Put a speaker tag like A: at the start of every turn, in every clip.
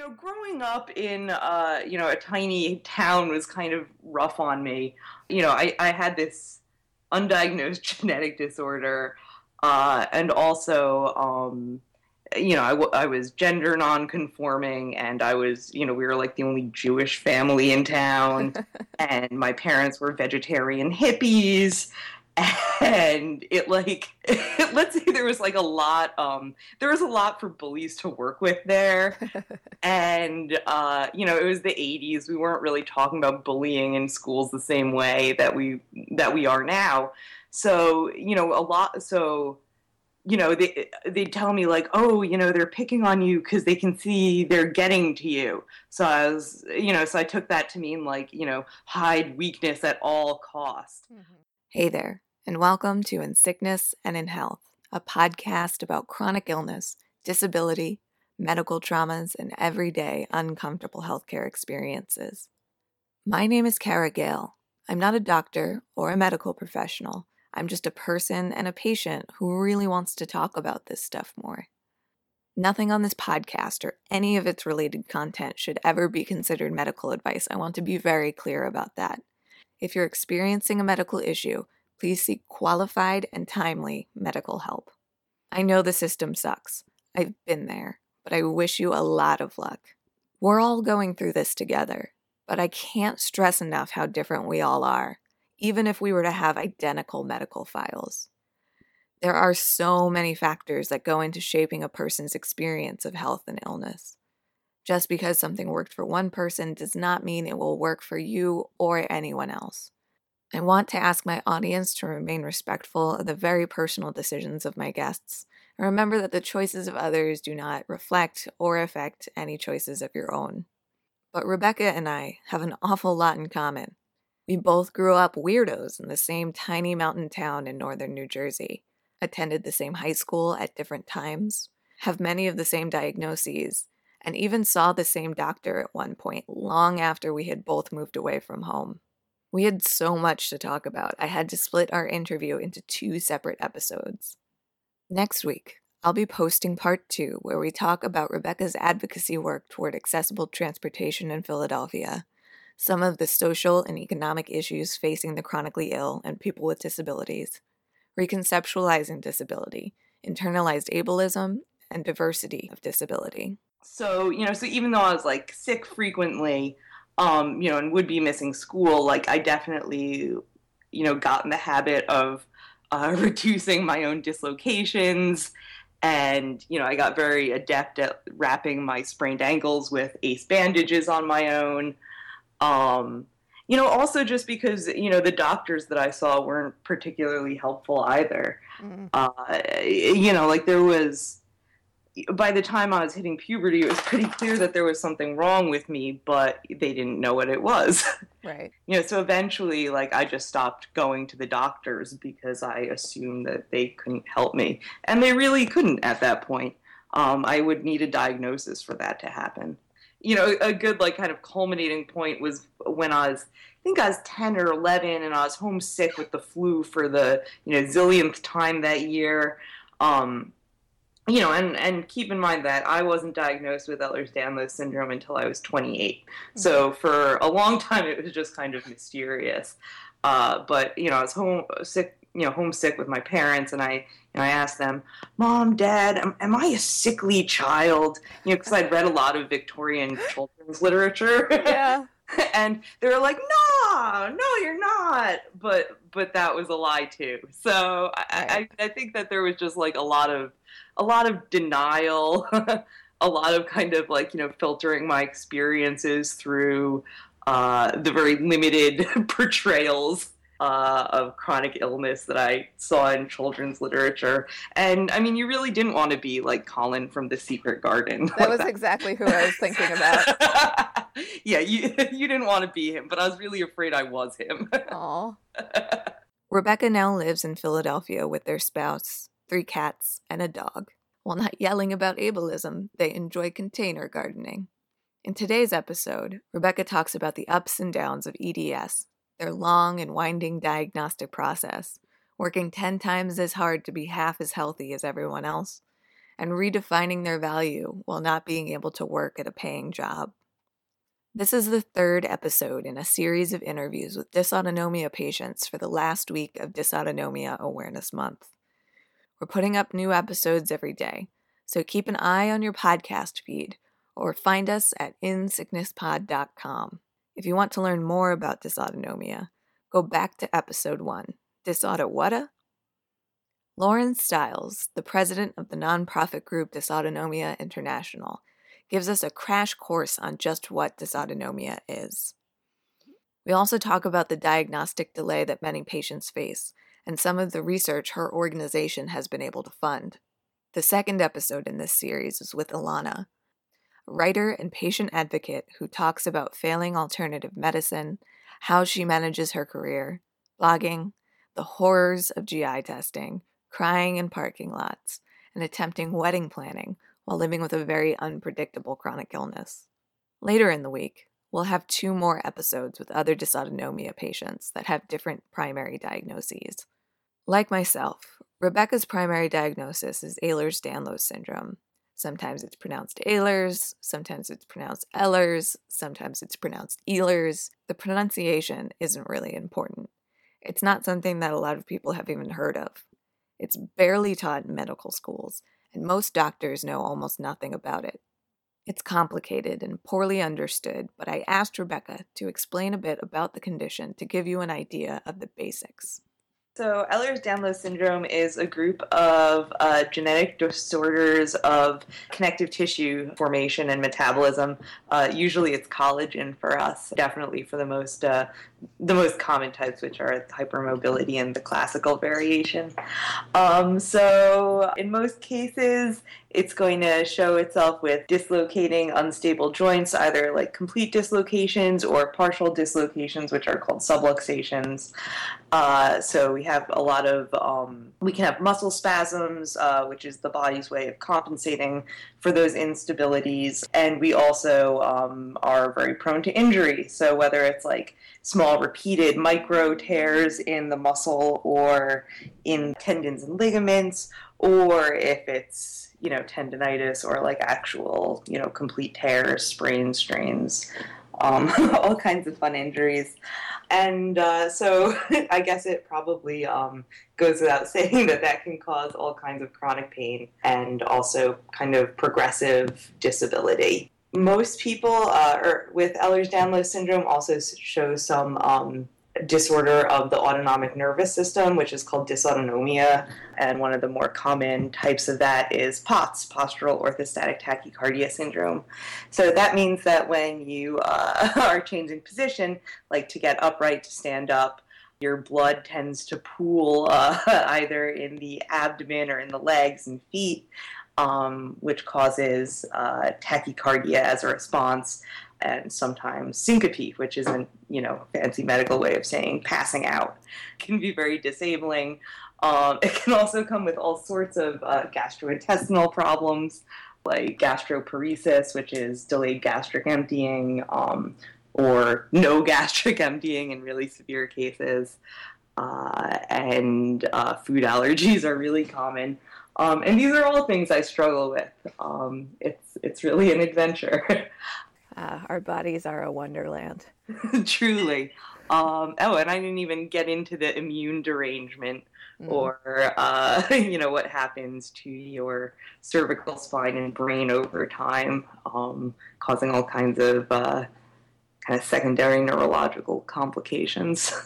A: know, growing up in uh, you know a tiny town was kind of rough on me. You know, I, I had this undiagnosed genetic disorder, uh, and also, um, you know, I, w- I was gender non-conforming, and I was, you know, we were like the only Jewish family in town, and my parents were vegetarian hippies, and it like let's say there was like a lot um there was a lot for bullies to work with there. And uh you know it was the 80s we weren't really talking about bullying in schools the same way that we that we are now. So you know a lot so you know they they tell me like oh you know they're picking on you because they can see they're getting to you. So i was you know so i took that to mean like you know hide weakness at all cost. Mm-hmm.
B: Hey there, and welcome to In Sickness and in Health, a podcast about chronic illness, disability, medical traumas, and everyday uncomfortable healthcare experiences. My name is Kara Gale. I'm not a doctor or a medical professional. I'm just a person and a patient who really wants to talk about this stuff more. Nothing on this podcast or any of its related content should ever be considered medical advice. I want to be very clear about that. If you're experiencing a medical issue, please seek qualified and timely medical help. I know the system sucks. I've been there, but I wish you a lot of luck. We're all going through this together, but I can't stress enough how different we all are, even if we were to have identical medical files. There are so many factors that go into shaping a person's experience of health and illness. Just because something worked for one person does not mean it will work for you or anyone else. I want to ask my audience to remain respectful of the very personal decisions of my guests, and remember that the choices of others do not reflect or affect any choices of your own. But Rebecca and I have an awful lot in common. We both grew up weirdos in the same tiny mountain town in northern New Jersey, attended the same high school at different times, have many of the same diagnoses, and even saw the same doctor at one point long after we had both moved away from home. We had so much to talk about, I had to split our interview into two separate episodes. Next week, I'll be posting part two, where we talk about Rebecca's advocacy work toward accessible transportation in Philadelphia, some of the social and economic issues facing the chronically ill and people with disabilities, reconceptualizing disability, internalized ableism, and diversity of disability
A: so you know so even though i was like sick frequently um you know and would be missing school like i definitely you know got in the habit of uh, reducing my own dislocations. And you know i got very adept at wrapping my sprained ankles with ace bandages on my own. Um you know also just because you know the doctors that i saw weren't particularly helpful either. Mm. uh, you know like there was by the time I was hitting puberty, it was pretty clear that there was something wrong with me, but they didn't know what it was.
B: Right.
A: you know, so eventually, like, I just stopped going to the doctors because I assumed that they couldn't help me. And they really couldn't at that point. Um, I would need a diagnosis for that to happen. You know, a good, like, kind of culminating point was when I was, I think I was 10 or 11, and I was homesick with the flu for the, you know, zillionth time that year. Um, you know, and and keep in mind that I wasn't diagnosed with Ehlers-Danlos syndrome until I was 28. Mm-hmm. So for a long time, it was just kind of mysterious. Uh, but you know, I was home sick, you know, homesick with my parents, and I and I asked them, "Mom, Dad, am, am I a sickly child?" You know, because I'd read a lot of Victorian children's literature.
B: Yeah.
A: and they were like, "No, no, you're not." But but that was a lie too. So I, I, I think that there was just like a lot of a lot of denial, a lot of kind of like, you know, filtering my experiences through uh, the very limited portrayals uh, of chronic illness that I saw in children's literature. And I mean, you really didn't want to be like Colin from The Secret Garden.
B: That like was that. exactly who I was thinking about.
A: yeah, you you didn't want to be him, but I was really afraid I was him.
B: Aw. Rebecca now lives in Philadelphia with their spouse, three cats, and a dog. While not yelling about ableism, they enjoy container gardening. In today's episode, Rebecca talks about the ups and downs of EDS, their long and winding diagnostic process, working 10 times as hard to be half as healthy as everyone else, and redefining their value while not being able to work at a paying job. This is the third episode in a series of interviews with dysautonomia patients for the last week of Dysautonomia Awareness Month. We're putting up new episodes every day, so keep an eye on your podcast feed or find us at insicknesspod.com. If you want to learn more about dysautonomia, go back to episode 1, Dysauto Whata? Lauren Stiles, the president of the nonprofit group Dysautonomia International, gives us a crash course on just what dysautonomia is. We also talk about the diagnostic delay that many patients face and some of the research her organization has been able to fund. The second episode in this series is with Ilana, a writer and patient advocate who talks about failing alternative medicine, how she manages her career, blogging, the horrors of GI testing, crying in parking lots, and attempting wedding planning while living with a very unpredictable chronic illness. Later in the week, we'll have two more episodes with other dysautonomia patients that have different primary diagnoses. Like myself, Rebecca's primary diagnosis is Ehlers Danlos syndrome. Sometimes it's pronounced Ehlers, sometimes it's pronounced Ehlers, sometimes it's pronounced Ehlers. The pronunciation isn't really important. It's not something that a lot of people have even heard of. It's barely taught in medical schools, and most doctors know almost nothing about it. It's complicated and poorly understood, but I asked Rebecca to explain a bit about the condition to give you an idea of the basics.
A: So, Ehlers Danlos syndrome is a group of uh, genetic disorders of connective tissue formation and metabolism. Uh, usually, it's collagen for us. Definitely for the most uh, the most common types, which are hypermobility and the classical variation. Um, so, in most cases, it's going to show itself with dislocating unstable joints, either like complete dislocations or partial dislocations, which are called subluxations. Uh, so we have a lot of, um, we can have muscle spasms, uh, which is the body's way of compensating for those instabilities. And we also um, are very prone to injury. So whether it's like small repeated micro tears in the muscle or in tendons and ligaments, or if it's you know tendonitis or like actual you know complete tears, sprains, strains, um, all kinds of fun injuries. And uh, so I guess it probably um, goes without saying that that can cause all kinds of chronic pain and also kind of progressive disability. Most people uh, with Ehlers-Danlos syndrome also show some um, disorder of the autonomic nervous system, which is called dysautonomia. And one of the more common types of that is POTS, postural orthostatic tachycardia syndrome. So that means that when you uh, are changing position, like to get upright, to stand up, your blood tends to pool uh, either in the abdomen or in the legs and feet, um, which causes uh, tachycardia as a response and sometimes syncope, which is a you know fancy medical way of saying passing out, can be very disabling. Um, it can also come with all sorts of uh, gastrointestinal problems like gastroparesis, which is delayed gastric emptying, um, or no gastric emptying in really severe cases. Uh, and uh, food allergies are really common. Um, and these are all things I struggle with. Um, it's it's really an adventure.
B: Uh, our bodies are a wonderland.
A: Truly. Um, oh, and I didn't even get into the immune derangement mm. or, uh, you know, what happens to your cervical spine and brain over time, um, causing all kinds of uh, kind of secondary neurological complications.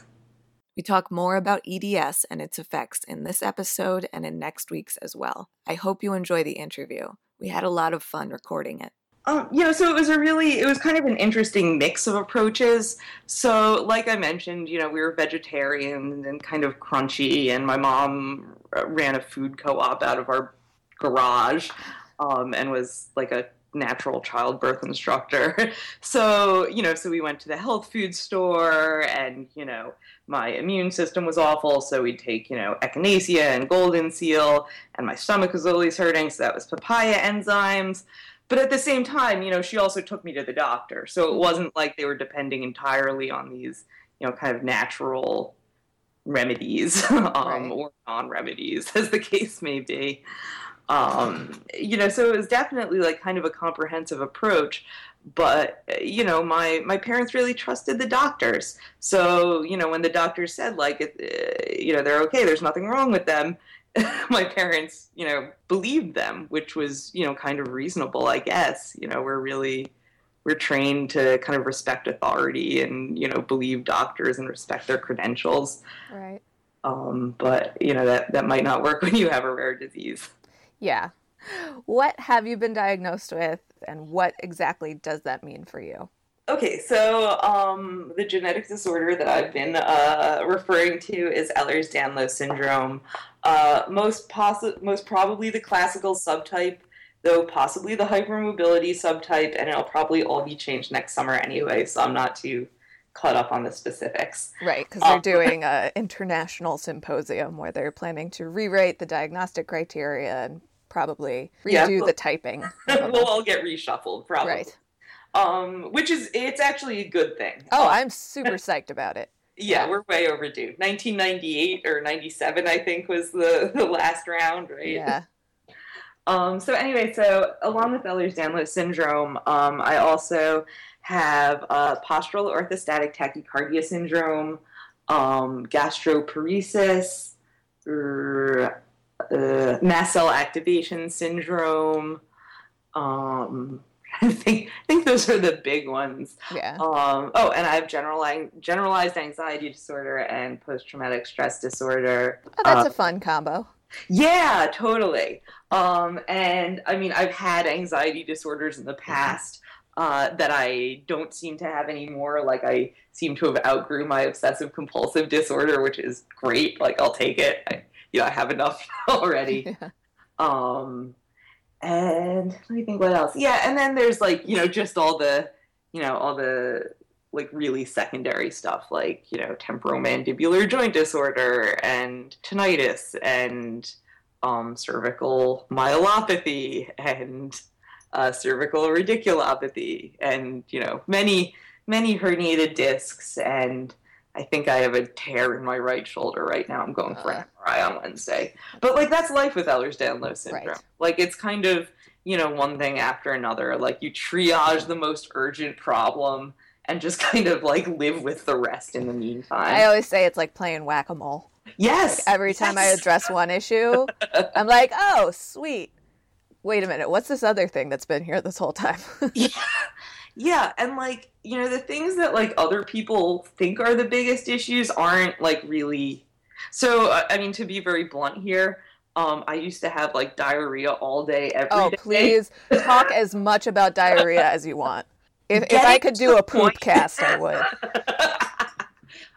B: We talk more about EDS and its effects in this episode and in next week's as well. I hope you enjoy the interview. We had a lot of fun recording it.
A: Um, you know, so it was a really, it was kind of an interesting mix of approaches. So, like I mentioned, you know, we were vegetarian and kind of crunchy, and my mom ran a food co-op out of our garage, um, and was like a natural childbirth instructor. so, you know, so we went to the health food store, and you know, my immune system was awful, so we'd take, you know, echinacea and golden seal, and my stomach was always hurting, so that was papaya enzymes but at the same time, you know, she also took me to the doctor. So it mm-hmm. wasn't like they were depending entirely on these, you know, kind of natural remedies um, right. or non remedies, as the case may be. Um, you know, so it was definitely like kind of a comprehensive approach. But you know, my my parents really trusted the doctors. So you know, when the doctors said like, uh, you know, they're okay, there's nothing wrong with them. my parents, you know, believed them, which was you know kind of reasonable, I guess. You know, we're really we're trained to kind of respect authority and you know believe doctors and respect their credentials.
B: Right.
A: Um, but you know that that might not work when you have a rare disease.
B: Yeah. What have you been diagnosed with, and what exactly does that mean for you?
A: Okay, so um, the genetic disorder that I've been uh, referring to is Ehlers-Danlos syndrome. Uh, most possi- most probably the classical subtype, though possibly the hypermobility subtype, and it'll probably all be changed next summer anyway. So I'm not too caught up on the specifics.
B: Right, because they're um, doing an international symposium where they're planning to rewrite the diagnostic criteria and probably redo yeah, we'll, the typing.
A: we'll all get reshuffled, probably. Right. Um, which is it's actually a good thing.
B: Oh, um, I'm super psyched about it.
A: Yeah, yeah, we're way overdue. 1998 or 97, I think, was the, the last round, right?
B: Yeah.
A: Um, so anyway, so along with Ehlers-Danlos syndrome, um, I also have uh, postural orthostatic tachycardia syndrome, um, gastroparesis, er, uh, mast cell activation syndrome. Um, I think I think those are the big ones.
B: Yeah.
A: Um, oh, and I have generalized generalized anxiety disorder and post traumatic stress disorder.
B: Oh, that's uh, a fun combo.
A: Yeah, totally. Um, and I mean, I've had anxiety disorders in the past uh, that I don't seem to have anymore. Like I seem to have outgrew my obsessive compulsive disorder, which is great. Like I'll take it. I, you know, I have enough already. Yeah. Um, and let me think what else. Yeah, and then there's like you know just all the you know all the like really secondary stuff like you know temporomandibular joint disorder and tinnitus and um, cervical myelopathy and uh, cervical radiculopathy and you know many many herniated discs and I think I have a tear in my right shoulder right now. I'm going for an uh. MRI on Wednesday. But like that's life with Ehlers-Danlos syndrome. Right. Like it's kind of, you know, one thing after another. Like you triage the most urgent problem and just kind of like live with the rest in the meantime.
B: I always say it's like playing whack-a-mole.
A: Yes.
B: Like every time yes. I address one issue, I'm like, "Oh, sweet. Wait a minute. What's this other thing that's been here this whole time?"
A: yeah. Yeah, and like, you know, the things that like other people think are the biggest issues aren't like really So, uh, I mean, to be very blunt here, um, I used to have like diarrhea all day every
B: oh,
A: day.
B: please talk as much about diarrhea as you want. If, if I could do a poop point. cast, I would.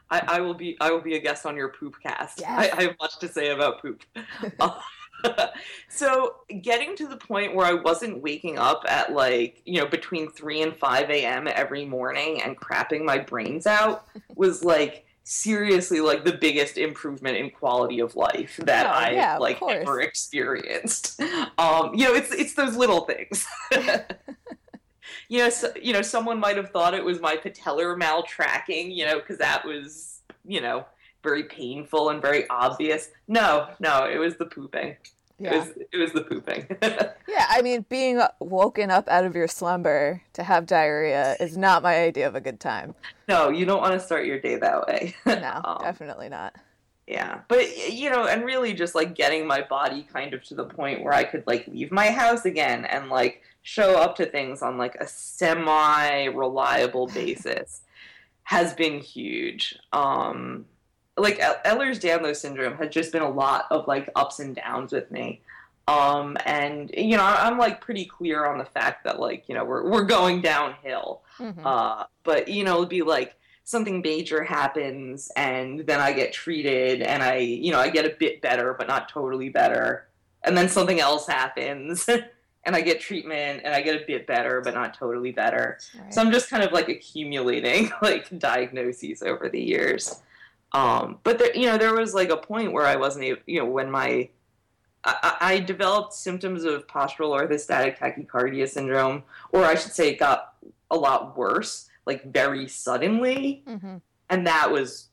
A: I, I, will be I will be a guest on your poop cast. Yes. I, I, have much to say about poop. so getting to the point where I wasn't waking up at like, you know, between 3 and 5 a.m. every morning and crapping my brains out was like seriously like the biggest improvement in quality of life that oh, I yeah, like ever experienced. Um, you know, it's it's those little things. you know, so, you know, someone might have thought it was my patellar maltracking, you know, because that was, you know, very painful and very obvious. No, no, it was the pooping. Yeah. It was, it was the pooping.
B: yeah, I mean, being woken up out of your slumber to have diarrhea is not my idea of a good time.
A: No, you don't want to start your day that way.
B: no, um, definitely not.
A: Yeah, but you know, and really just like getting my body kind of to the point where I could like leave my house again and like show up to things on like a semi reliable basis has been huge. Um like Ehlers-Danlos syndrome has just been a lot of like ups and downs with me. Um, and you know, I'm like pretty clear on the fact that like, you know, we're we're going downhill. Mm-hmm. Uh, but you know, it'd be like something major happens and then I get treated and I, you know, I get a bit better but not totally better. And then something else happens and I get treatment and I get a bit better but not totally better. Right. So I'm just kind of like accumulating like diagnoses over the years. Um, but there, you know, there was like a point where I wasn't, able, you know, when my I, I, developed symptoms of postural orthostatic tachycardia syndrome, or I should say, it got a lot worse, like very suddenly, mm-hmm. and that was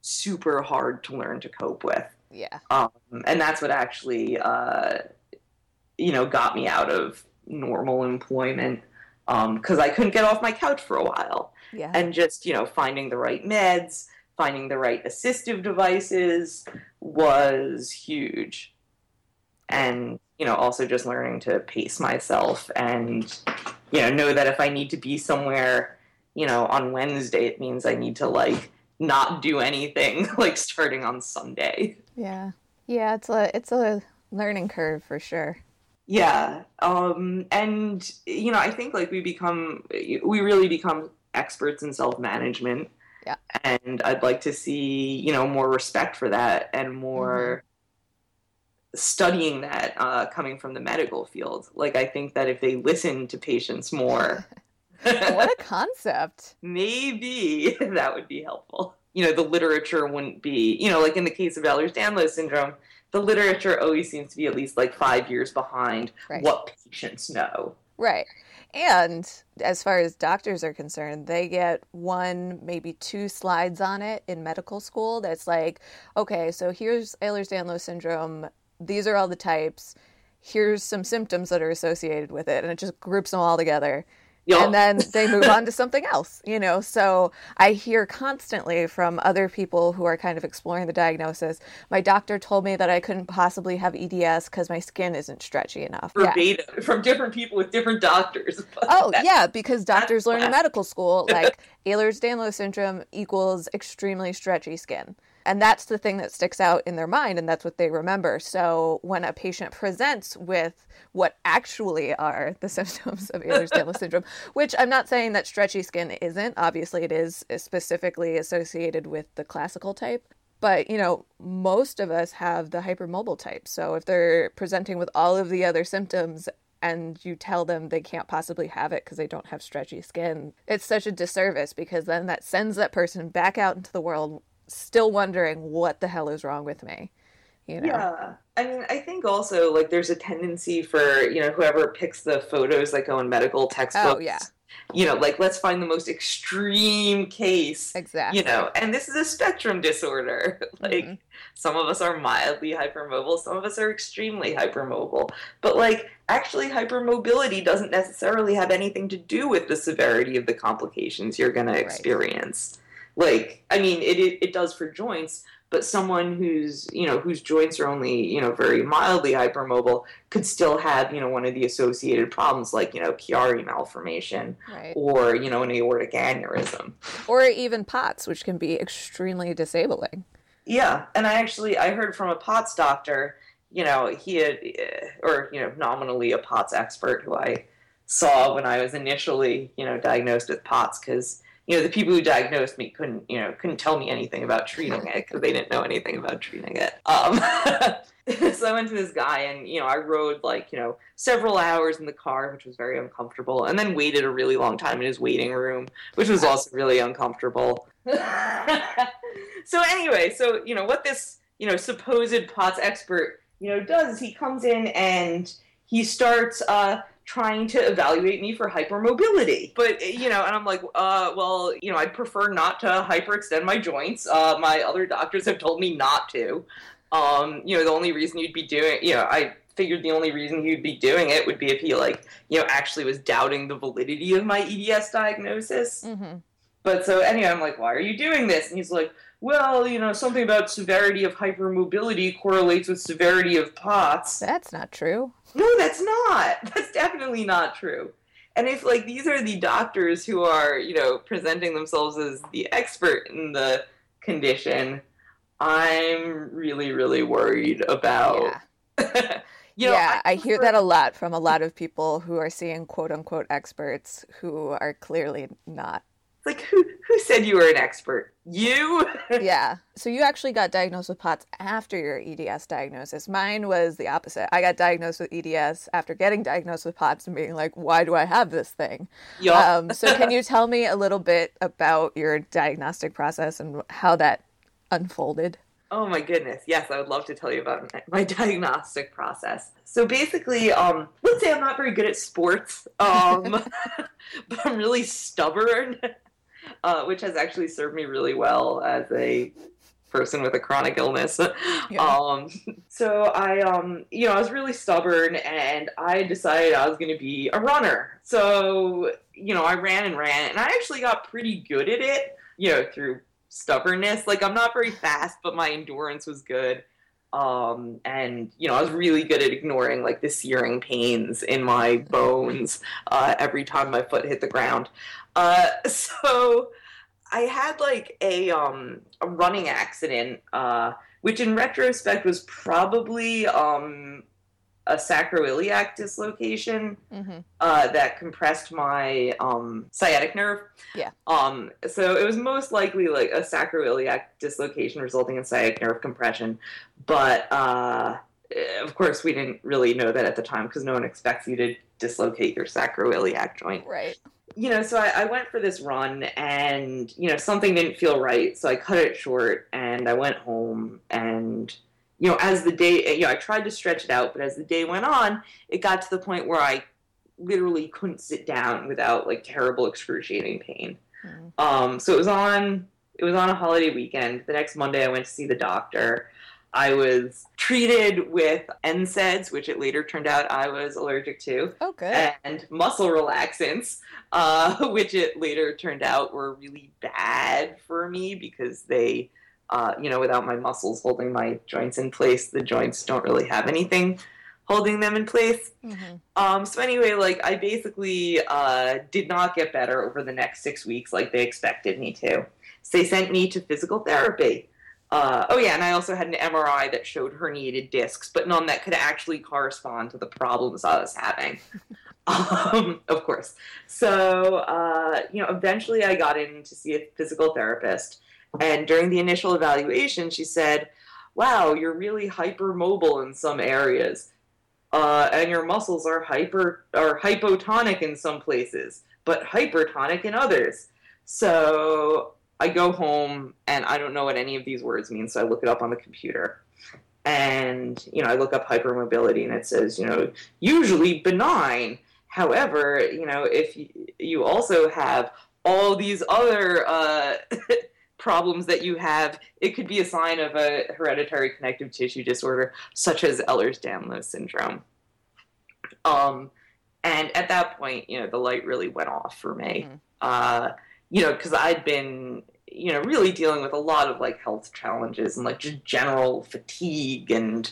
A: super hard to learn to cope with.
B: Yeah.
A: Um, and that's what actually uh, you know, got me out of normal employment because um, I couldn't get off my couch for a while.
B: Yeah.
A: And just, you know, finding the right meds, finding the right assistive devices was huge. And, you know, also just learning to pace myself and, you know, know that if I need to be somewhere, you know, on Wednesday, it means I need to, like, not do anything, like, starting on Sunday.
B: Yeah. Yeah, it's a it's a learning curve for sure.
A: Yeah. Um and you know, I think like we become we really become experts in self-management.
B: Yeah.
A: And I'd like to see, you know, more respect for that and more mm-hmm. studying that uh, coming from the medical field. Like I think that if they listen to patients more
B: what a concept.
A: Maybe that would be helpful. You know, the literature wouldn't be, you know, like in the case of Ehlers-Danlos syndrome, the literature always seems to be at least like five years behind right. what patients know.
B: Right. And as far as doctors are concerned, they get one, maybe two slides on it in medical school that's like, okay, so here's Ehlers Danlos syndrome. These are all the types. Here's some symptoms that are associated with it. And it just groups them all together. And then they move on to something else, you know. So I hear constantly from other people who are kind of exploring the diagnosis. My doctor told me that I couldn't possibly have EDS because my skin isn't stretchy enough.
A: Verbatim yeah. from different people with different doctors.
B: Oh yeah, because doctors learn in medical school like Ehlers-Danlos syndrome equals extremely stretchy skin. And that's the thing that sticks out in their mind, and that's what they remember. So when a patient presents with what actually are the symptoms of Ehlers-Danlos syndrome, which I'm not saying that stretchy skin isn't. Obviously, it is specifically associated with the classical type. But you know, most of us have the hypermobile type. So if they're presenting with all of the other symptoms and you tell them they can't possibly have it because they don't have stretchy skin, it's such a disservice because then that sends that person back out into the world still wondering what the hell is wrong with me. You know?
A: Yeah. I mean, I think also like there's a tendency for, you know, whoever picks the photos that go in medical textbooks.
B: Oh, yeah.
A: You know, like let's find the most extreme case.
B: Exactly.
A: You know, and this is a spectrum disorder. like mm-hmm. some of us are mildly hypermobile, some of us are extremely hypermobile. But like actually hypermobility doesn't necessarily have anything to do with the severity of the complications you're going to experience. Like i mean it, it, it does for joints but someone who's you know whose joints are only you know very mildly hypermobile could still have you know one of the associated problems like you know Chiari malformation
B: right.
A: or you know an aortic aneurysm
B: or even POTS which can be extremely disabling
A: yeah and i actually i heard from a POTS doctor you know he had eh, or you know nominally a POTS expert who i saw when i was initially you know diagnosed with POTS because you know, the people who diagnosed me couldn't, you know, couldn't tell me anything about treating it because they didn't know anything about treating it. Um, so I went to this guy, and you know, I rode like you know several hours in the car, which was very uncomfortable, and then waited a really long time in his waiting room, which was also really uncomfortable. so anyway, so you know what this you know supposed POTS expert you know does is he comes in and he starts. Uh, trying to evaluate me for hypermobility. But you know, and I'm like, uh, well, you know, I'd prefer not to hyperextend my joints. Uh, my other doctors have told me not to. Um, you know, the only reason you'd be doing, you know, I figured the only reason he'd be doing it would be if he like, you know, actually was doubting the validity of my EDS diagnosis.
B: Mm-hmm.
A: But so anyway, I'm like, why are you doing this? And he's like, well, you know, something about severity of hypermobility correlates with severity of POTS.
B: That's not true.
A: No, that's not. That's definitely not true. And if like these are the doctors who are, you know, presenting themselves as the expert in the condition, I'm really, really worried about.
B: Yeah. you know, yeah, I, I hear that a lot from a lot of people who are seeing quote unquote experts who are clearly not
A: like who who said you were an expert? You?
B: yeah. So you actually got diagnosed with POTS after your EDS diagnosis. Mine was the opposite. I got diagnosed with EDS after getting diagnosed with POTS and being like, why do I have this thing?
A: Yep.
B: Um, so can you tell me a little bit about your diagnostic process and how that unfolded?
A: Oh my goodness. Yes, I would love to tell you about my diagnostic process. So basically, um, let's say I'm not very good at sports, um, but I'm really stubborn uh, which has actually served me really well as a person with a chronic illness. Yeah. Um, so I, um, you know, I was really stubborn, and I decided I was going to be a runner. So you know, I ran and ran, and I actually got pretty good at it. You know, through stubbornness. Like I'm not very fast, but my endurance was good. Um, and you know, I was really good at ignoring like the searing pains in my bones uh, every time my foot hit the ground. Uh, so I had like a um, a running accident, uh, which in retrospect was probably um, a sacroiliac dislocation mm-hmm. uh, that compressed my um, sciatic nerve.
B: Yeah.
A: Um. So it was most likely like a sacroiliac dislocation resulting in sciatic nerve compression, but uh, of course we didn't really know that at the time because no one expects you to dislocate your sacroiliac joint.
B: Right.
A: You know, so I, I went for this run, and you know something didn't feel right, so I cut it short, and I went home and you know, as the day, you know, I tried to stretch it out, but as the day went on, it got to the point where I literally couldn't sit down without like terrible excruciating pain. Mm. Um, so it was on, it was on a holiday weekend. The next Monday, I went to see the doctor. I was treated with NSAIDs, which it later turned out I was allergic to.
B: Oh, good.
A: And muscle relaxants, uh, which it later turned out were really bad for me because they uh, you know, without my muscles holding my joints in place, the joints don't really have anything holding them in place. Mm-hmm. Um, so anyway, like I basically uh, did not get better over the next six weeks like they expected me to. So they sent me to physical therapy. Uh, oh yeah, and I also had an MRI that showed herniated discs, but none that could actually correspond to the problems I was having. um, of course. So uh, you know, eventually I got in to see a physical therapist and during the initial evaluation, she said, Wow, you're really hypermobile in some areas. Uh, and your muscles are hyper are hypotonic in some places, but hypertonic in others. So I go home and I don't know what any of these words mean, so I look it up on the computer. And you know, I look up hypermobility and it says, you know, usually benign. However, you know, if you also have all these other uh, problems that you have, it could be a sign of a hereditary connective tissue disorder, such as Ehlers-Danlos syndrome. Um, and at that point, you know, the light really went off for me. Mm. Uh, you know, because I'd been, you know, really dealing with a lot of like health challenges and like just general fatigue and,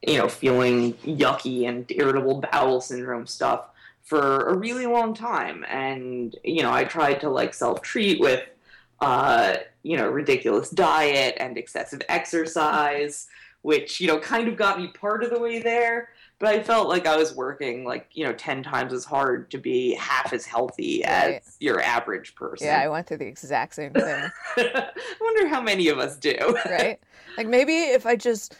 A: you know, feeling yucky and irritable bowel syndrome stuff for a really long time. And, you know, I tried to like self treat with uh, you know, ridiculous diet and excessive exercise, which, you know, kind of got me part of the way there. But I felt like I was working like, you know, 10 times as hard to be half as healthy right. as your average person.
B: Yeah, I went through the exact same thing.
A: I wonder how many of us do.
B: right? Like maybe if I just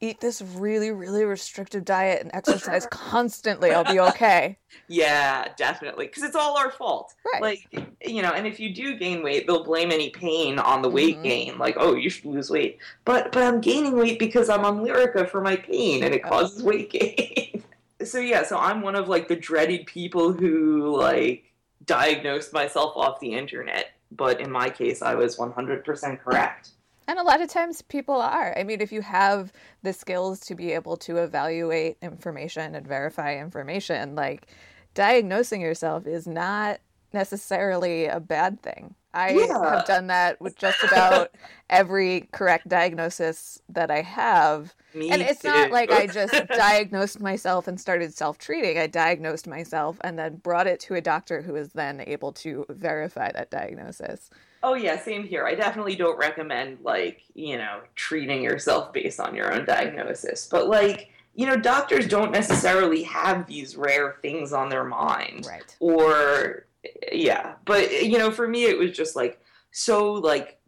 B: eat this really, really restrictive diet and exercise constantly, I'll be okay.
A: Yeah, definitely. Because it's all our fault.
B: Right.
A: Like, you know, and if you do gain weight, they'll blame any pain on the weight mm-hmm. gain. Like, oh, you should lose weight. But but I'm gaining weight because I'm on Lyrica for my pain and it causes weight gain. so yeah, so I'm one of like the dreaded people who like diagnosed myself off the internet. But in my case, I was 100% correct.
B: And a lot of times people are. I mean, if you have the skills to be able to evaluate information and verify information, like diagnosing yourself is not necessarily a bad thing. I yeah. have done that with just about every correct diagnosis that I have.
A: Me
B: and it's
A: too.
B: not like I just diagnosed myself and started self treating. I diagnosed myself and then brought it to a doctor who was then able to verify that diagnosis.
A: Oh yeah, same here. I definitely don't recommend like, you know, treating yourself based on your own diagnosis. But like, you know, doctors don't necessarily have these rare things on their mind.
B: Right.
A: Or yeah, but you know, for me it was just like so like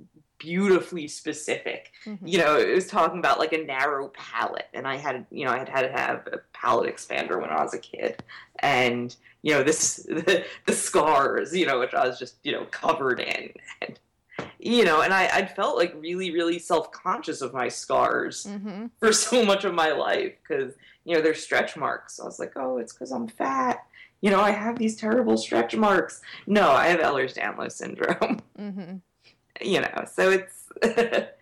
A: beautifully specific. Mm-hmm. You know, it was talking about like a narrow palate, and I had, you know, I had had to have a palate expander when I was a kid, and you know, this the, the scars, you know, which I was just, you know, covered in, and you know, and I I felt like really really self conscious of my scars mm-hmm. for so much of my life because you know they're stretch marks. So I was like, oh, it's because I'm fat. You know, I have these terrible stretch marks. No, I have Ehlers-Danlos syndrome. Mm-hmm you know, so it's it,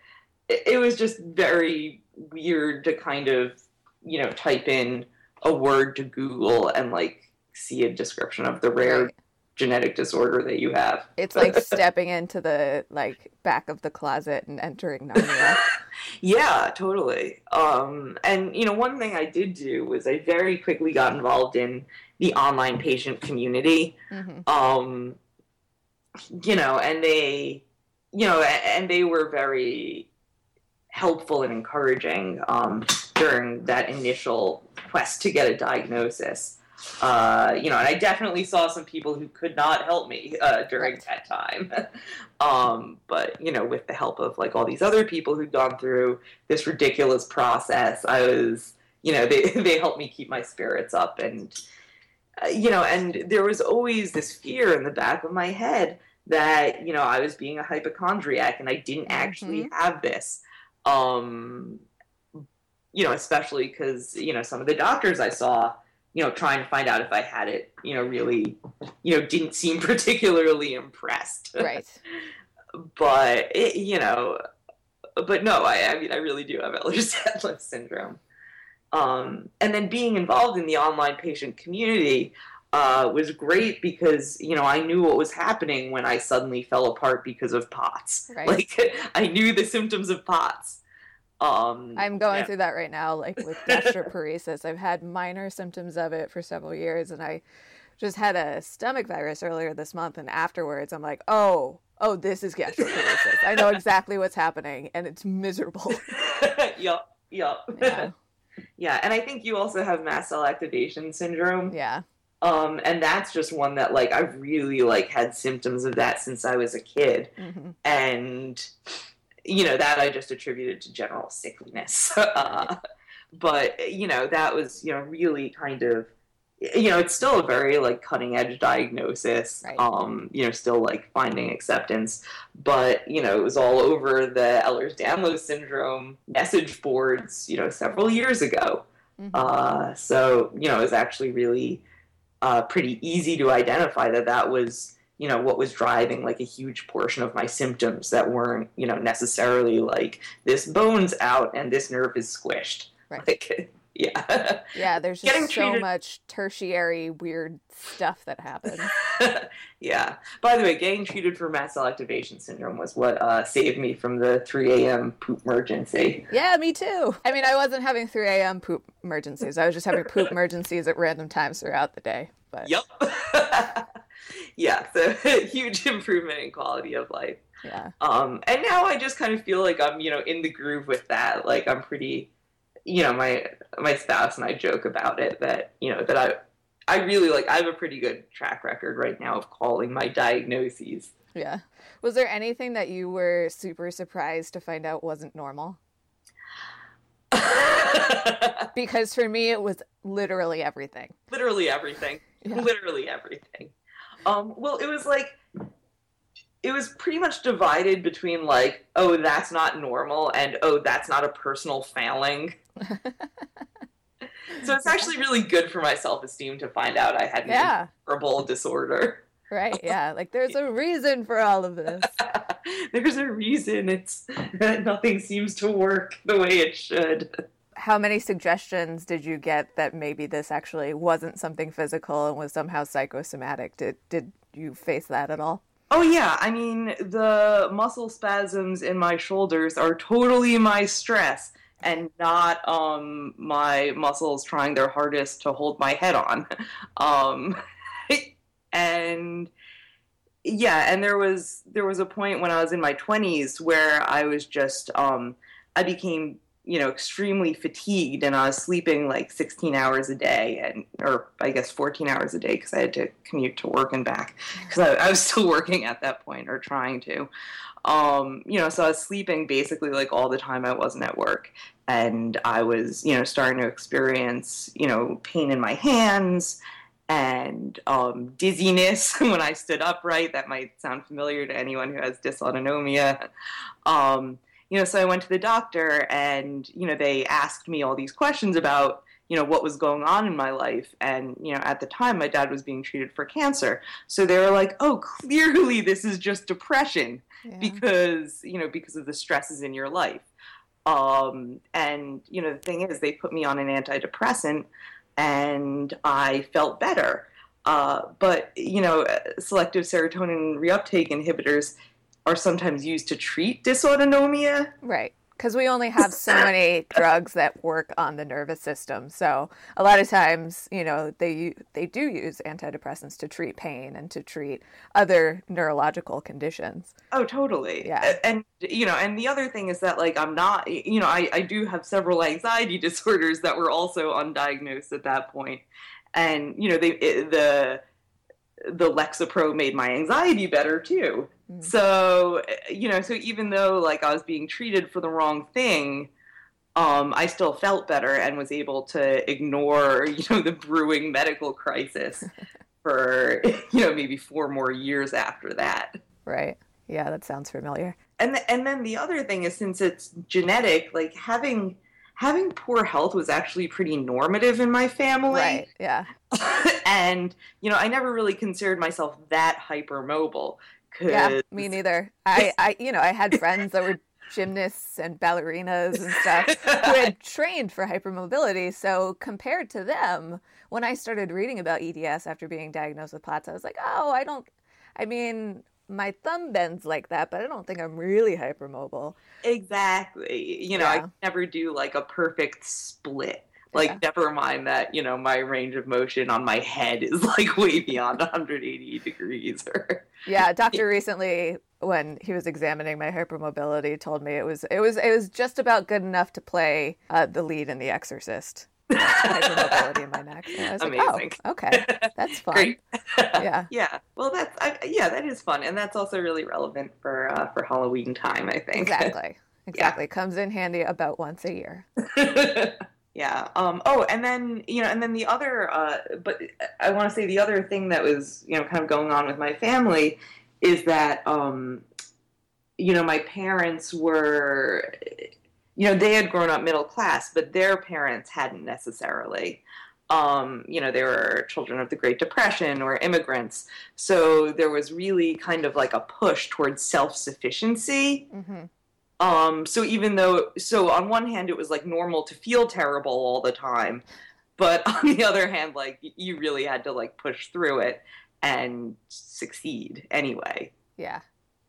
A: it was just very weird to kind of you know type in a word to Google and like see a description of the rare
B: Right.
A: genetic disorder that you have.
B: It's like stepping into the like back of the closet and entering Narnia.
A: Yeah, totally. Um, and you know, one thing I did do was I very quickly got involved in the online patient community.
B: hmm
A: Um, you know, and they, you know, and they were very helpful and encouraging um, during that initial quest to get a diagnosis. Uh, you know, and I definitely saw some people who could not help me uh, during that time. um, but you know, with the help of like all these other people who'd gone through this ridiculous process, I was, you know, they they helped me keep my spirits up and uh, you know, and there was always this fear in the back of my head that you know I was being a hypochondriac and I didn't actually have this. Um, you know, especially because you know some of the doctors I saw, you know, trying to find out if I had it, you know, really, you know, didn't seem particularly impressed.
B: Right.
A: but it, you know, but no, I, I mean, I really do have Ehlers-Danlos syndrome. Um, and then being involved in the online patient community uh, was great because you know I knew what was happening when I suddenly fell apart because of POTS.
B: Right.
A: Like I knew the symptoms of POTS. Um,
B: I'm going
A: yeah.
B: through that right now, like with gastroparesis. I've had minor symptoms of it for several years, and I just had a stomach virus earlier this month. And afterwards, I'm like, oh, oh, this is gastroparesis. I know exactly what's happening, and it's miserable.
A: yup, yup.
B: Yeah.
A: yeah, and I think you also have mast cell activation syndrome.
B: Yeah.
A: Um, and that's just one that like I've really like had symptoms of that since I was a kid,
B: hmm
A: and you know that I just attributed to general sickliness. uh, but you know that was you know really kind of you know it's still a very like cutting edge diagnosis.
B: Right.
A: Um, you know, still like finding acceptance, but you know it was all over the Ehlers-Danlos syndrome message boards. You know, several years ago.
B: hmm
A: Uh, so you know, it was actually really uh, pretty easy to identify that that was you know what was driving like a huge portion of my symptoms that weren't you know necessarily like this bone's out and this nerve is squished.
B: Right.
A: Like, yeah.
B: yeah, there's
A: Getting
B: just so
A: treated-
B: much tertiary weird stuff that happens.
A: yeah. By the way, getting treated for mast cell activation syndrome was what uh, saved me from the 3 a.m. poop emergency.
B: Yeah, me too. I mean, I wasn't having 3 a.m. poop emergencies. I was just having poop emergencies at random times throughout the day. But
A: Yep. yeah. So huge improvement in quality of life.
B: yeah,
A: Um, and now I just kind of feel like I'm, you know, in the groove with that. Like I'm pretty, you know, my my spouse and I joke about it that you know that I I really like I have a pretty good track record right now of calling my diagnoses.
B: yeah. Was there anything that you were super surprised to find out wasn't normal? Because for me, it was literally everything.
A: Literally everything.
B: Yeah.
A: Literally everything. Um, well, it was like it was pretty much divided between like, oh, that's not normal, and oh, that's not a personal failing. So it's actually really good for my self esteem to find out I had an
B: Yeah,
A: incurable disorder.
B: right. Yeah, like there's a reason for all of this.
A: There's a reason it's that nothing seems to work the way it should.
B: How many suggestions did you get that maybe this actually wasn't something physical and was somehow psychosomatic? Did did you face that at all?
A: Oh yeah, I mean the muscle spasms in my shoulders are totally my stress and not um my muscles trying their hardest to hold my head on. Um and yeah, and there was there was a point when I was in my 20s where I was just um I became you know extremely fatigued and I was sleeping like 16 hours a day and or I guess 14 hours a day because I had to commute to work and back because I, I was still working at that point or trying to um you know so I was sleeping basically like all the time I wasn't at work and I was you know starting to experience you know pain in my hands and um, dizziness when I stood upright. That might sound familiar to anyone who has dysautonomia. Um, you know, so I went to the doctor, and you know, they asked me all these questions about you know what was going on in my life. And you know at the time my dad was being treated for cancer. So they were like oh clearly this is just depression yeah. because you know because of the stresses in your life. Um, and you know the thing is they put me on an antidepressant and i felt better. Uh, but you know selective serotonin reuptake inhibitors are sometimes used to treat dysautonomia
B: right because we only have so many drugs that work on the nervous system. So a lot of times, you know, they they do use antidepressants to treat pain and to treat other neurological conditions.
A: Oh, totally.
B: Yeah.
A: And you know, and the other thing is that like I'm not, you know, I I do have several anxiety disorders that were also undiagnosed at that point, and you know, they the the Lexapro made my anxiety better too. Mm. So, you know, so even though like I was being treated for the wrong thing, um, I still felt better and was able to ignore, you know, the brewing medical crisis for, you know, maybe four more years after that.
B: Right. Yeah, that sounds familiar.
A: And the, and then the other thing is since it's genetic, like having having poor health was actually pretty normative in my family.
B: Right. Yeah.
A: and you know, I never really considered myself that hypermobile.
B: Yeah, me neither. I, I, you know, I had friends that were gymnasts and ballerinas and stuff who had trained for hypermobility. So compared to them, when I started reading about EDS after being diagnosed with POTS, I was like, oh, I don't. I mean, my thumb bends like that, but I don't think I'm really hypermobile.
A: Exactly. You know, yeah. I never do like a perfect split. Like, yeah. never mind that, you know, my range of motion on my head is like way beyond 180 degrees. Or
B: yeah, doctor recently, when he was examining my hypermobility, told me it was it was it was just about good enough to play uh, the lead in The Exorcist. hypermobility in my neck. I was Amazing. like, oh, okay, that's fun. Great.
A: yeah, yeah. Well, that's I, yeah, that is fun, and that's also really relevant for uh, for Halloween time. I think
B: exactly, exactly. Yeah. Comes in handy about once a year
A: yeah um oh and then you know and then the other uh but i want to say the other thing that was you know kind of going on with my family is that um you know my parents were you know they had grown up middle class but their parents hadn't necessarily um, you know, they were children of the Great Depression or immigrants. So there was really kind of like a push towards self sufficiency. Mm-hmm. Um, so even though, so on one hand, it was like normal to feel terrible all the time, but on the other hand, like you really had to like push through it and succeed anyway.
B: Yeah.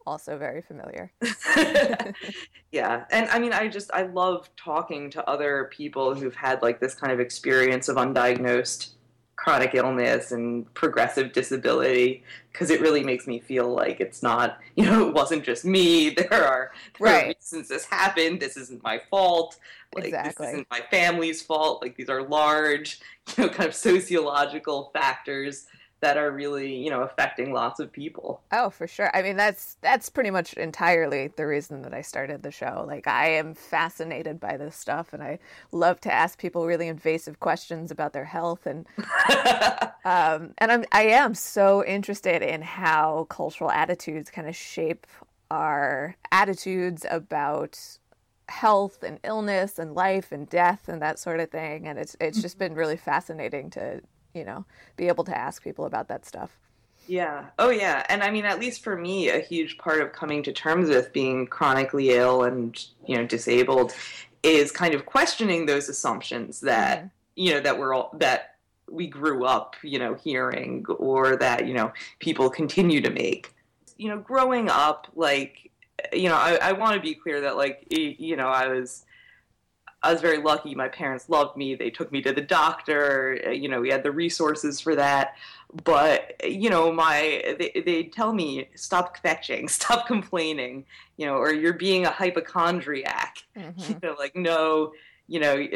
B: Also very familiar.
A: yeah. And I mean, I just, I love talking to other people who've had like this kind of experience of undiagnosed chronic illness and progressive disability because it really makes me feel like it's not you know it wasn't just me there are, there right. are reasons this happened this isn't my fault like exactly. this isn't my family's fault like these are large you know kind of sociological factors that are really you know affecting lots of people.
B: Oh for sure. I mean that's that's pretty much entirely the reason that i started the show. Like i am fascinated by this stuff and i love to ask people really invasive questions about their health and um, and i'm i am so interested in how cultural attitudes kind of shape our attitudes about health and illness and life and death and that sort of thing. And it's it's just mm-hmm. been really fascinating to you know, be able to ask people about that stuff.
A: Yeah. Oh, yeah. And I mean, at least for me, a huge part of coming to terms with being chronically ill and, you know, disabled is kind of questioning those assumptions that, mm-hmm. you know, that we're all, that we grew up, you know, hearing or that, you know, people continue to make. You know, growing up, like, you know, I, I want to be clear that, like, you know, I was I was very lucky. My parents loved me. They took me to the doctor. You know, we had the resources for that. But you know, my they they tell me stop kvetching, stop complaining. You know, or you're being a hypochondriac. Mm-hmm. Know, like no, you know,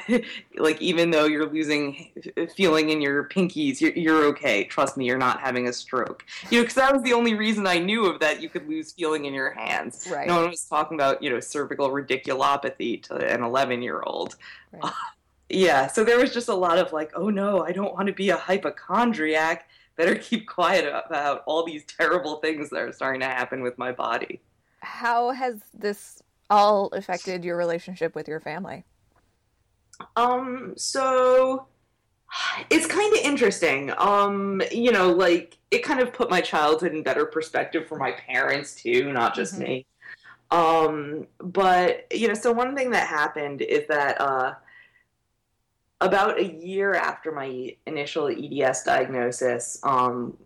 A: like even though you're losing feeling in your pinkies, you're, you're okay. Trust me, you're not having a stroke. You know, because that was the only reason I knew of that you could lose feeling in your hands.
B: Right.
A: No one was talking about, you know, cervical radiculopathy to an 11 year old. Right. Uh, yeah, so there was just a lot of like, oh no, I don't want to be a hypochondriac. Better keep quiet about all these terrible things that are starting to happen with my body.
B: How has this all affected your relationship with your family?
A: Um, so it's kind of interesting. Um, you know, like it kind of put my childhood in better perspective for my parents too, not just mm-hmm. me. Um, but you know, so one thing that happened is that uh, about a year after my initial EDS diagnosis, um,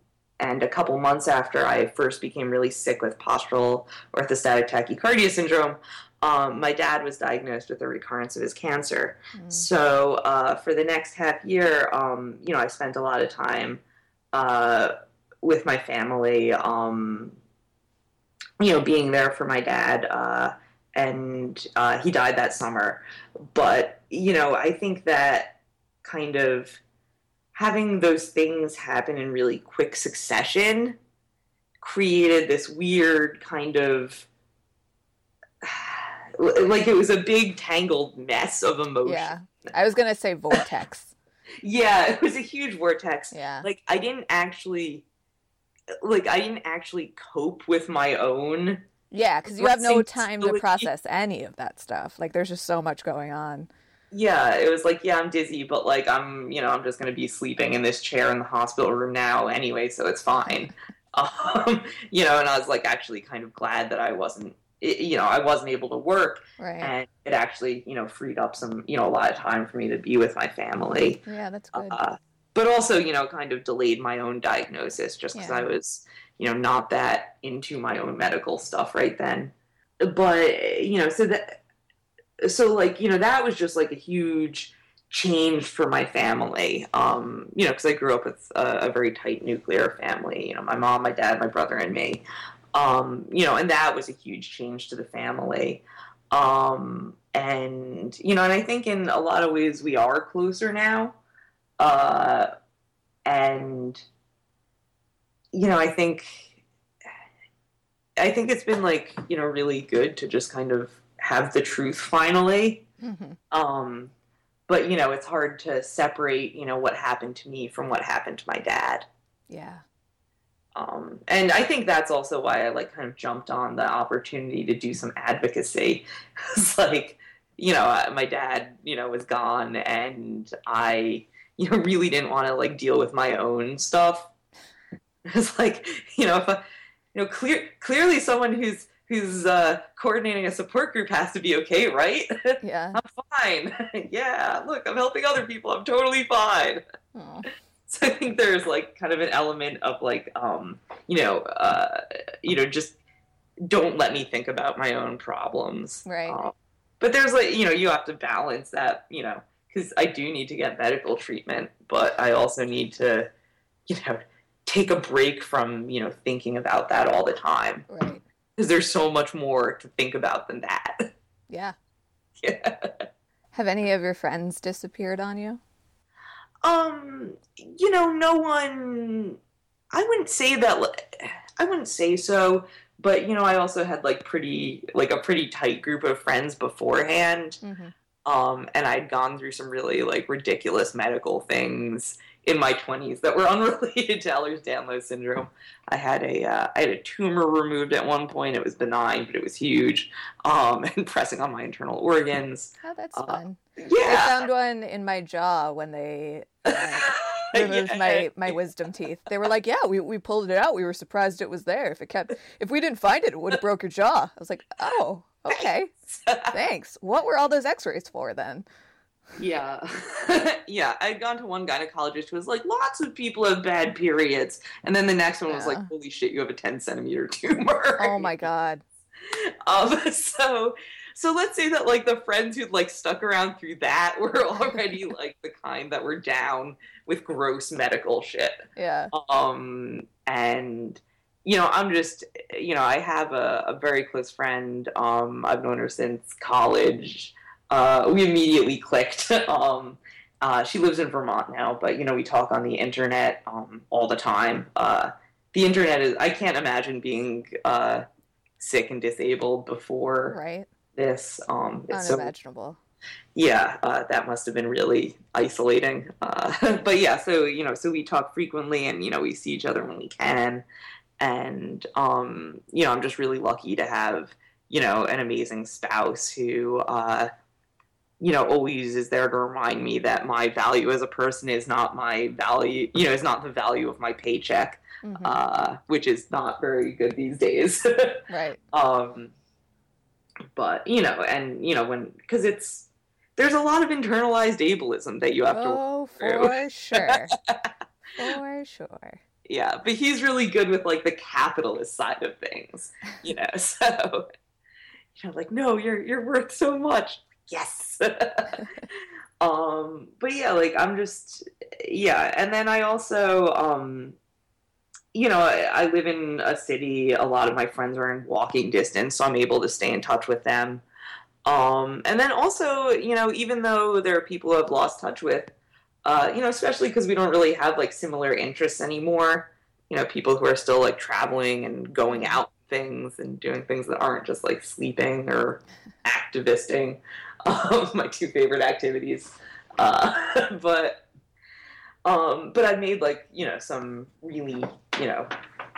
A: and a couple months after I first became really sick with postural orthostatic tachycardia syndrome, um, my dad was diagnosed with a recurrence of his cancer. Mm. So uh, for the next half year, um, you know, I spent a lot of time uh, with my family, um, you know, being there for my dad. Uh, and uh, he died that summer. But, you know, I think that kind of having those things happen in really quick succession created this weird kind of like it was a big tangled mess of emotion.
B: Yeah. I was gonna say vortex.
A: yeah, it was a huge vortex.
B: Yeah.
A: Like I didn't actually like I didn't actually cope with my own
B: Yeah, because you have no time to process any of that stuff. Like there's just so much going on.
A: Yeah, it was like, yeah, I'm dizzy, but like I'm you know, I'm just gonna be sleeping in this chair in the hospital room now anyway, so it's fine. Um, you know, and I was like actually kind of glad that I wasn't it, you know, I wasn't able to work,
B: right.
A: and it actually, you know, freed up some, you know, a lot of time for me to be with my family.
B: Yeah, that's good. Uh,
A: but also, you know, kind of delayed my own diagnosis just because yeah. I was, you know, not that into my own medical stuff right then. But you know, so that, so like, you know, that was just like a huge change for my family. Um, you know, because I grew up with a, a, very tight nuclear family. You know, my mom, my dad, my brother, and me. Um, you know, and that was a huge change to the family. Um, and you know, and I think in a lot of ways we are closer now. Uh, and you know, I think I think it's been like you know really good to just kind of have the truth finally. Mm-hmm. Um, but you know, it's hard to separate you know what happened to me from what happened to my dad.
B: Yeah.
A: Um, and I think that's also why I like kind of jumped on the opportunity to do some advocacy. it's like, you know, uh, my dad, you know, was gone, and I, you know, really didn't want to like deal with my own stuff. It's like, you know, if I, you know, clear clearly someone who's who's uh, coordinating a support group has to be okay, right?
B: Yeah,
A: I'm fine. yeah, look, I'm helping other people. I'm totally fine. Aww. So I think there's like kind of an element of like, um, you know, uh, you know, just don't let me think about my own problems.
B: Right. Um,
A: but there's like, you know, you have to balance that, you know, because I do need to get medical treatment, but I also need to, you know, take a break from, you know, thinking about that all the time.
B: Right.
A: Because there's so much more to think about than that.
B: Yeah.
A: Yeah.
B: Have any of your friends disappeared on you?
A: Um, you know, no one. I wouldn't say that. I wouldn't say so, but you know, I also had like pretty, like a pretty tight group of friends beforehand. Mm-hmm. Um, and I'd gone through some really like ridiculous medical things in my 20s that were unrelated to Ehlers-Danlos syndrome. I had a uh, I had a tumor removed at one point. It was benign, but it was huge, um, and pressing on my internal organs.
B: Oh, that's uh,
A: fun.
B: Yeah, I found one in my jaw when they. Uh, removed yeah. my my wisdom teeth. They were like, "Yeah, we, we pulled it out. We were surprised it was there. If it kept, if we didn't find it, it would have broke your jaw." I was like, "Oh, okay, thanks. What were all those X-rays for then?"
A: Yeah. yeah. I'd gone to one gynecologist who was like, lots of people have bad periods. And then the next one yeah. was like, holy shit, you have a 10 centimeter tumor.
B: Oh my God.
A: um, so, so let's say that like the friends who'd like stuck around through that were already like the kind that were down with gross medical shit.
B: Yeah.
A: Um, and, you know, I'm just, you know, I have a, a very close friend. Um, I've known her since college uh, we immediately clicked. um, uh, she lives in Vermont now, but you know we talk on the internet um, all the time. Uh, the internet is I can't imagine being uh, sick and disabled before
B: right.
A: this. Um,
B: it's Unimaginable.
A: So, yeah, uh, that must have been really isolating. Uh, but yeah, so you know, so we talk frequently, and you know, we see each other when we can, and um, you know, I'm just really lucky to have you know an amazing spouse who uh, you know, always is there to remind me that my value as a person is not my value, you know, is not the value of my paycheck, mm-hmm. uh, which is not very good these days.
B: right.
A: Um, but you know, and you know, when because it's there's a lot of internalized ableism that you have to.
B: Oh, for sure. for sure.
A: Yeah, but he's really good with like the capitalist side of things, you know. So, you know, like, no, you're you're worth so much. Yes. um, but yeah, like I'm just yeah, and then I also um you know, I, I, live in a city. A lot of my friends are in walking distance, so I'm able to stay in touch with them. Um, and then also, you know, even though there are people I've lost touch with, uh, you know, especially because we don't really have like similar interests anymore. You know, people who are still like traveling and going out things and doing things that aren't just like sleeping or activisting. Um, my two favorite activities. Uh, but um, but I made like you know some really you know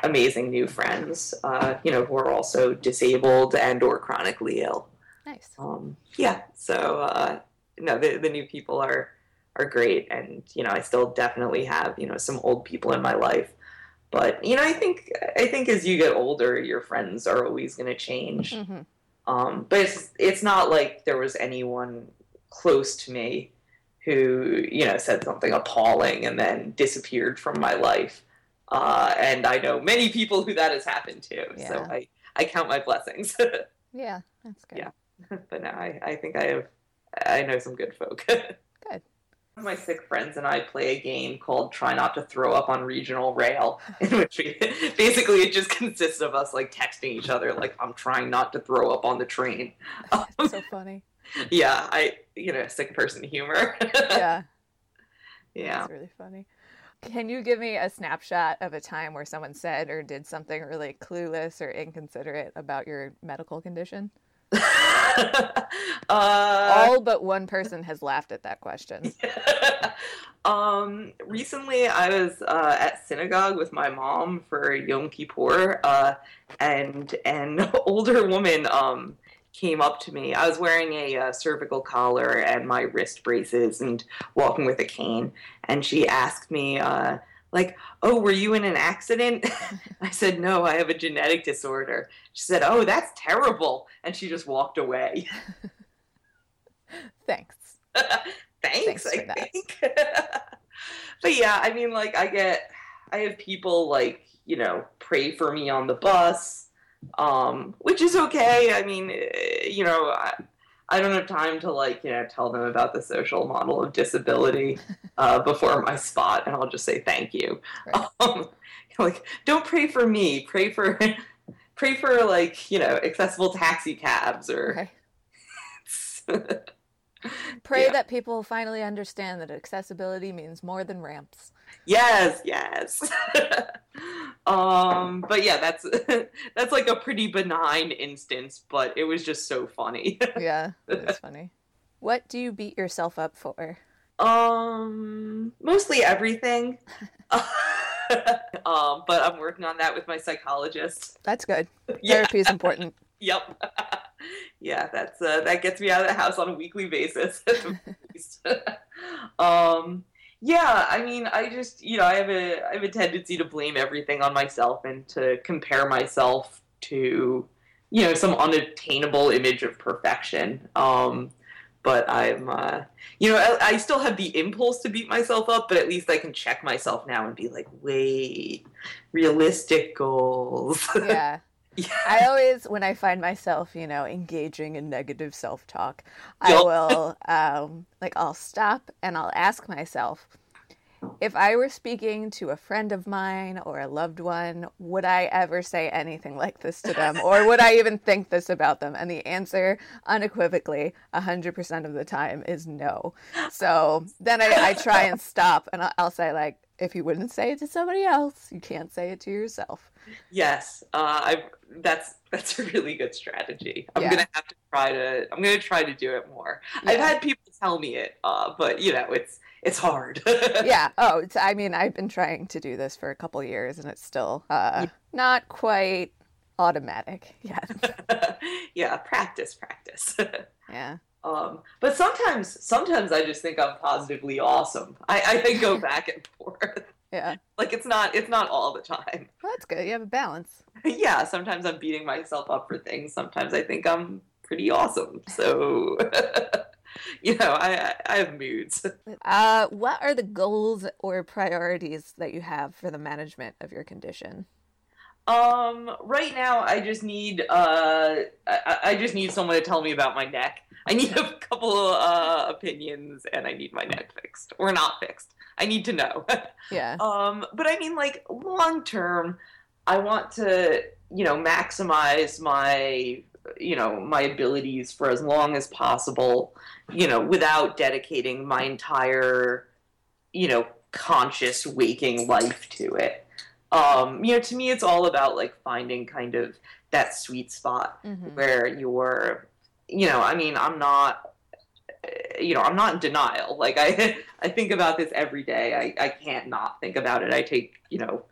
A: amazing new friends. Uh, you know who are also disabled and or chronically ill.
B: Nice.
A: Um, yeah. So uh, no, the the new people are are great, and you know I still definitely have you know some old people in my life, but you know I think I think as you get older, your friends are always going to change. Mm-hmm. Um, but it's it's not like there was anyone close to me who you know said something appalling and then disappeared from my life. Uh, and I know many people who that has happened to. Yeah. So I I count my blessings.
B: yeah, that's good.
A: Yeah. but now I, I think I have I know some good folk.
B: good.
A: My sick friends and I play a game called Try Not to Throw Up on Regional Rail, in which we basically it just consists of us like texting each other like I'm trying not to throw up on the train.
B: Um, so funny.
A: Yeah, I you know sick person humor.
B: yeah.
A: Yeah.
B: That's really funny. Can you give me a snapshot of a time where someone said or did something really clueless or inconsiderate about your medical condition?
A: Uh,
B: All but one person has laughed at that question.
A: um, recently, I was uh, at synagogue with my mom for Yom Kippur, uh, and an older woman um, came up to me. I was wearing a uh, cervical collar and my wrist braces and walking with a cane, and she asked me uh, like, oh, were you in an accident? I said, no, I have a genetic disorder. She said, oh, that's terrible. And she just walked away.
B: Thanks.
A: Thanks, Thanks I think. but yeah, I mean, like, I get, I have people like, you know, pray for me on the bus, um, which is okay. I mean, eh, you know, I, I don't have time to like you know tell them about the social model of disability uh, before my spot, and I'll just say thank you. Right. Um, like, don't pray for me. Pray for pray for like you know accessible taxi cabs or.
B: Pray yeah. that people finally understand that accessibility means more than ramps.
A: Yes, yes. um, but yeah, that's that's like a pretty benign instance, but it was just so funny.
B: yeah, it's funny. What do you beat yourself up for?
A: Um, mostly everything. um, but I'm working on that with my psychologist.
B: That's good. Yeah. Therapy is important.
A: yep. Yeah, that's uh, that gets me out of the house on a weekly basis. um, yeah, I mean, I just you know I have a I have a tendency to blame everything on myself and to compare myself to you know some unattainable image of perfection. Um, but I'm, uh, you know, I, I, still have the impulse to beat myself up, but at least I can check myself now and be like, wait, realistic goals.
B: Yeah. Yeah. I always, when I find myself, you know, engaging in negative self talk, I will, um, like, I'll stop and I'll ask myself, if I were speaking to a friend of mine or a loved one, would I ever say anything like this to them? or would I even think this about them? And the answer, unequivocally, 100% of the time is no. So then I, I try and stop and I'll, I'll, say, like, if you wouldn't say it to somebody else, you can't say it to yourself.
A: Yes, uh, I, that's that's a really good strategy. I'm yeah. gonna have to try to. I'm gonna try to do it more. Yeah. I've had people tell me it, uh, but you know, it's it's hard.
B: yeah. Oh, it's, I mean, I've been trying to do this for a couple years, and it's still uh, not quite automatic yet.
A: yeah, practice, practice.
B: yeah.
A: Um, but sometimes, sometimes I just think I'm positively awesome. I, I go back and forth.
B: Yeah.
A: Like it's not, it's not all the time.
B: Well, that's good. You have a balance.
A: yeah. Sometimes I'm beating myself up for things. Sometimes I think I'm pretty awesome. So, you know, I, I have moods.
B: Uh, what are the goals or priorities that you have for the management of your condition?
A: Um, right now I just need uh I, I just need someone to tell me about my neck. I need a couple uh opinions and I need my neck fixed or not fixed. I need to know.
B: Yeah.
A: um, but I mean like long term I want to, you know, maximize my you know, my abilities for as long as possible, you know, without dedicating my entire, you know, conscious waking life to it um, you know, to me, it's all about like finding kind of that sweet spot
B: Mm-hmm.
A: where you're, you know, I mean, I'm not, you know, I'm not in denial. Like I, I think about this every day. I, I can't not think about it. I take, you know,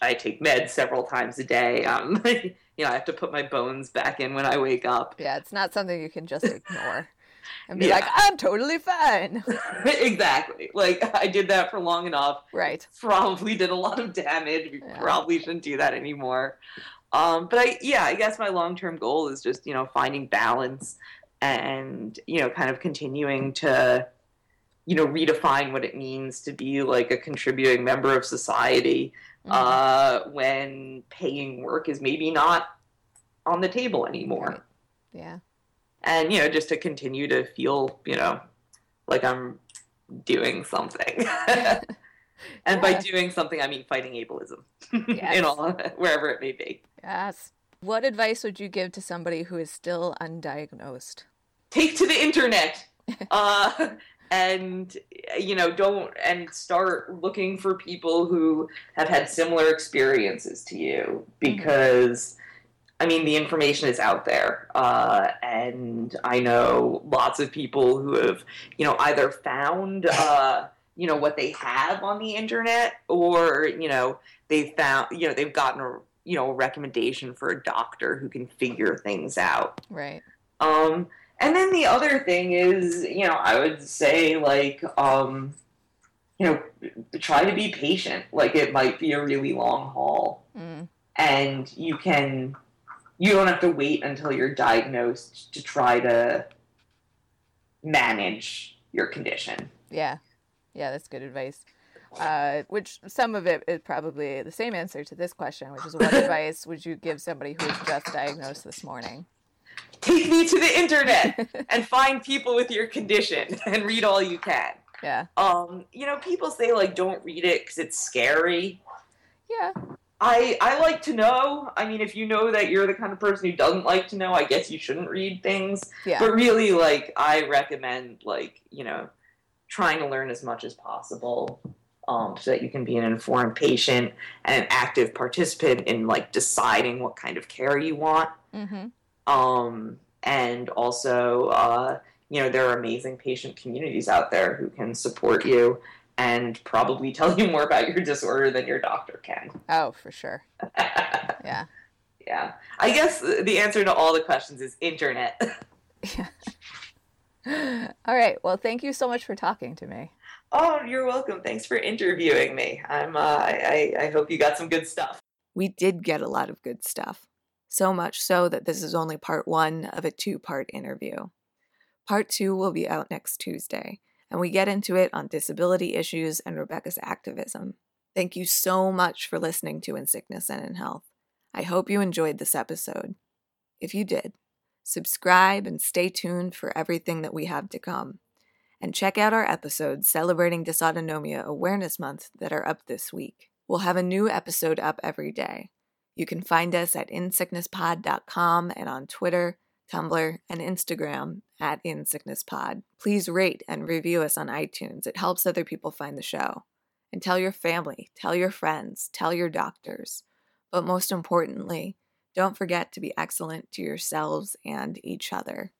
A: I take meds several times a day. Um, you know, I have to put my bones back in when I wake up.
B: Yeah, it's not something you can just ignore and be
A: Yeah.
B: like, I'm totally fine.
A: exactly. Like I did that for long enough.
B: Right.
A: probably did a lot of damage. We
B: Yeah.
A: probably shouldn't do that anymore. Um, but I, yeah, I guess my long term goal is just you know finding balance and you know kind of continuing to you know redefine what it means to be like a contributing member of society
B: Mhm.
A: uh, when paying work is maybe not on the table anymore
B: Right. Yeah.
A: And you know just to continue to feel you know like i'm doing something and by doing something i mean fighting ableism
B: Yes.
A: in all wherever it may be
B: Yes. What advice would you give to somebody who is still undiagnosed?
A: take to the internet uh and you know don't and start looking for people who have had similar experiences to you because I mean, the information is out there, uh, and I know lots of people who have, you know, either found, uh, you know, what they have on the internet, or you know, they found, you know, they've gotten a, you know, a recommendation for a doctor who can figure things out.
B: Right.
A: Um, and then the other thing is, you know, I would say like, um, you know, try to be patient. Like it might be a really long haul
B: Mm.
A: and you can you don't have to wait until you're diagnosed to try to manage your condition
B: Yeah. Yeah, that's good advice. Uh, which some of it is probably the same answer to this question, which is what advice would you give somebody who was just diagnosed this morning?
A: take me to the internet and find people with your condition and read all you can
B: Yeah.
A: um you know people say like don't read it because it's scary
B: Yeah.
A: I I like to know. I mean, if you know that you're the kind of person who doesn't like to know, I guess you shouldn't read things.
B: Yeah.
A: But really, like, I recommend, like, you know, trying to learn as much as possible, um, so that you can be an informed patient and an active participant in like deciding what kind of care you want.
B: Mm-hmm.
A: Um, and also, uh, you know, there are amazing patient communities out there who can support you and probably tell you more about your disorder than your doctor can.
B: Oh, for sure. Yeah.
A: yeah. I guess the answer to all the questions is internet.
B: All right. Well, thank you so much for talking to me.
A: oh, you're welcome. Thanks for interviewing me. I'm. Uh, I, I I hope you got some good stuff.
B: We did get a lot of good stuff. So much so that this is only part one of a two part interview. Part two will be out next Tuesday, and we get into it on disability issues and Rebecca's activism. Thank you so much for listening to In Sickness and in Health. I hope you enjoyed this episode. If you did, subscribe and stay tuned for everything that we have to come. And check out our episodes celebrating Dysautonomia Awareness Month that are up this week. We'll have a new episode up every day. You can find us at insicknesspod.com and on Twitter, Tumblr, and Instagram at insicknesspod. Please rate and review us on iTunes. It helps other people find the show. And tell your family, tell your friends, tell your doctors. But most importantly, don't forget to be excellent to yourselves and each other.